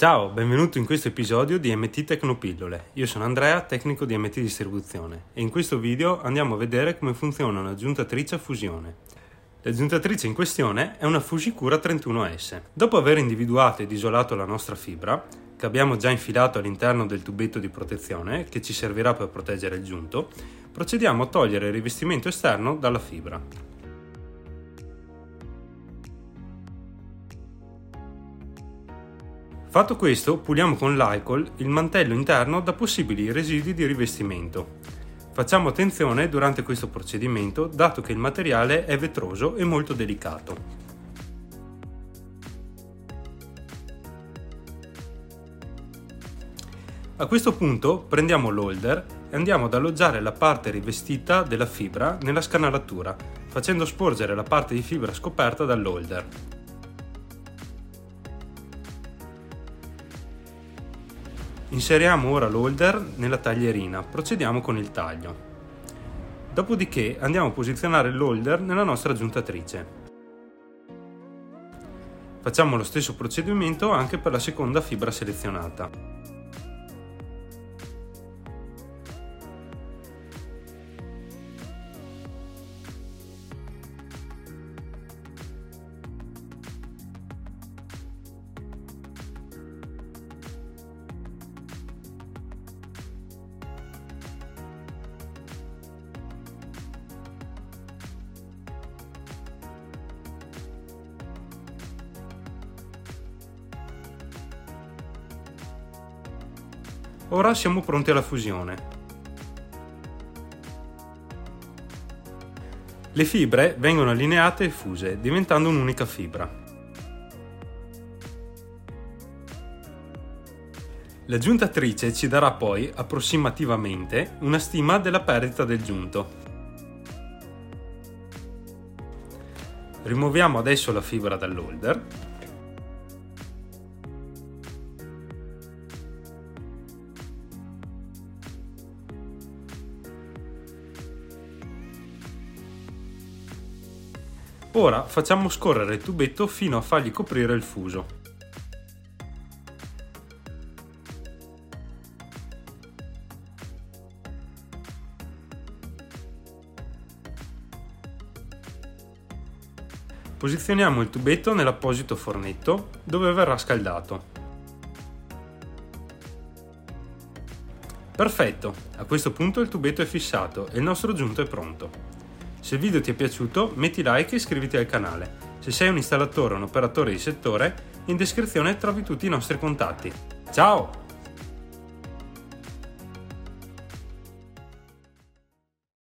Ciao, benvenuto in questo episodio di MT Tecnopillole. Io sono Andrea, tecnico di MT Distribuzione e in questo video andiamo a vedere come funziona una giuntatrice a fusione. La giuntatrice in questione è una Fujikura 31S. Dopo aver individuato ed isolato la nostra fibra, che abbiamo già infilato all'interno del tubetto di protezione che ci servirà per proteggere il giunto, procediamo a togliere il rivestimento esterno dalla fibra. Fatto questo, puliamo con l'alcol il mantello interno da possibili residui di rivestimento. Facciamo attenzione durante questo procedimento dato che il materiale è vetroso e molto delicato. A questo punto prendiamo l'holder e andiamo ad alloggiare la parte rivestita della fibra nella scanalatura, facendo sporgere la parte di fibra scoperta dall'holder. Inseriamo ora l'holder nella taglierina, procediamo con il taglio. Dopodiché andiamo a posizionare l'holder nella nostra giuntatrice. Facciamo lo stesso procedimento anche per la seconda fibra selezionata. Ora siamo pronti alla fusione. Le fibre vengono allineate e fuse, diventando un'unica fibra. La giuntatrice ci darà poi approssimativamente una stima della perdita del giunto. Rimuoviamo adesso la fibra dall'holder Ora facciamo scorrere il tubetto fino a fargli coprire il fuso. Posizioniamo il tubetto nell'apposito fornetto dove verrà scaldato. Perfetto, a questo punto il tubetto è fissato e il nostro giunto è pronto. Se il video ti è piaciuto metti like e iscriviti al canale. Se sei un installatore o un operatore di settore, in descrizione trovi tutti i nostri contatti. Ciao!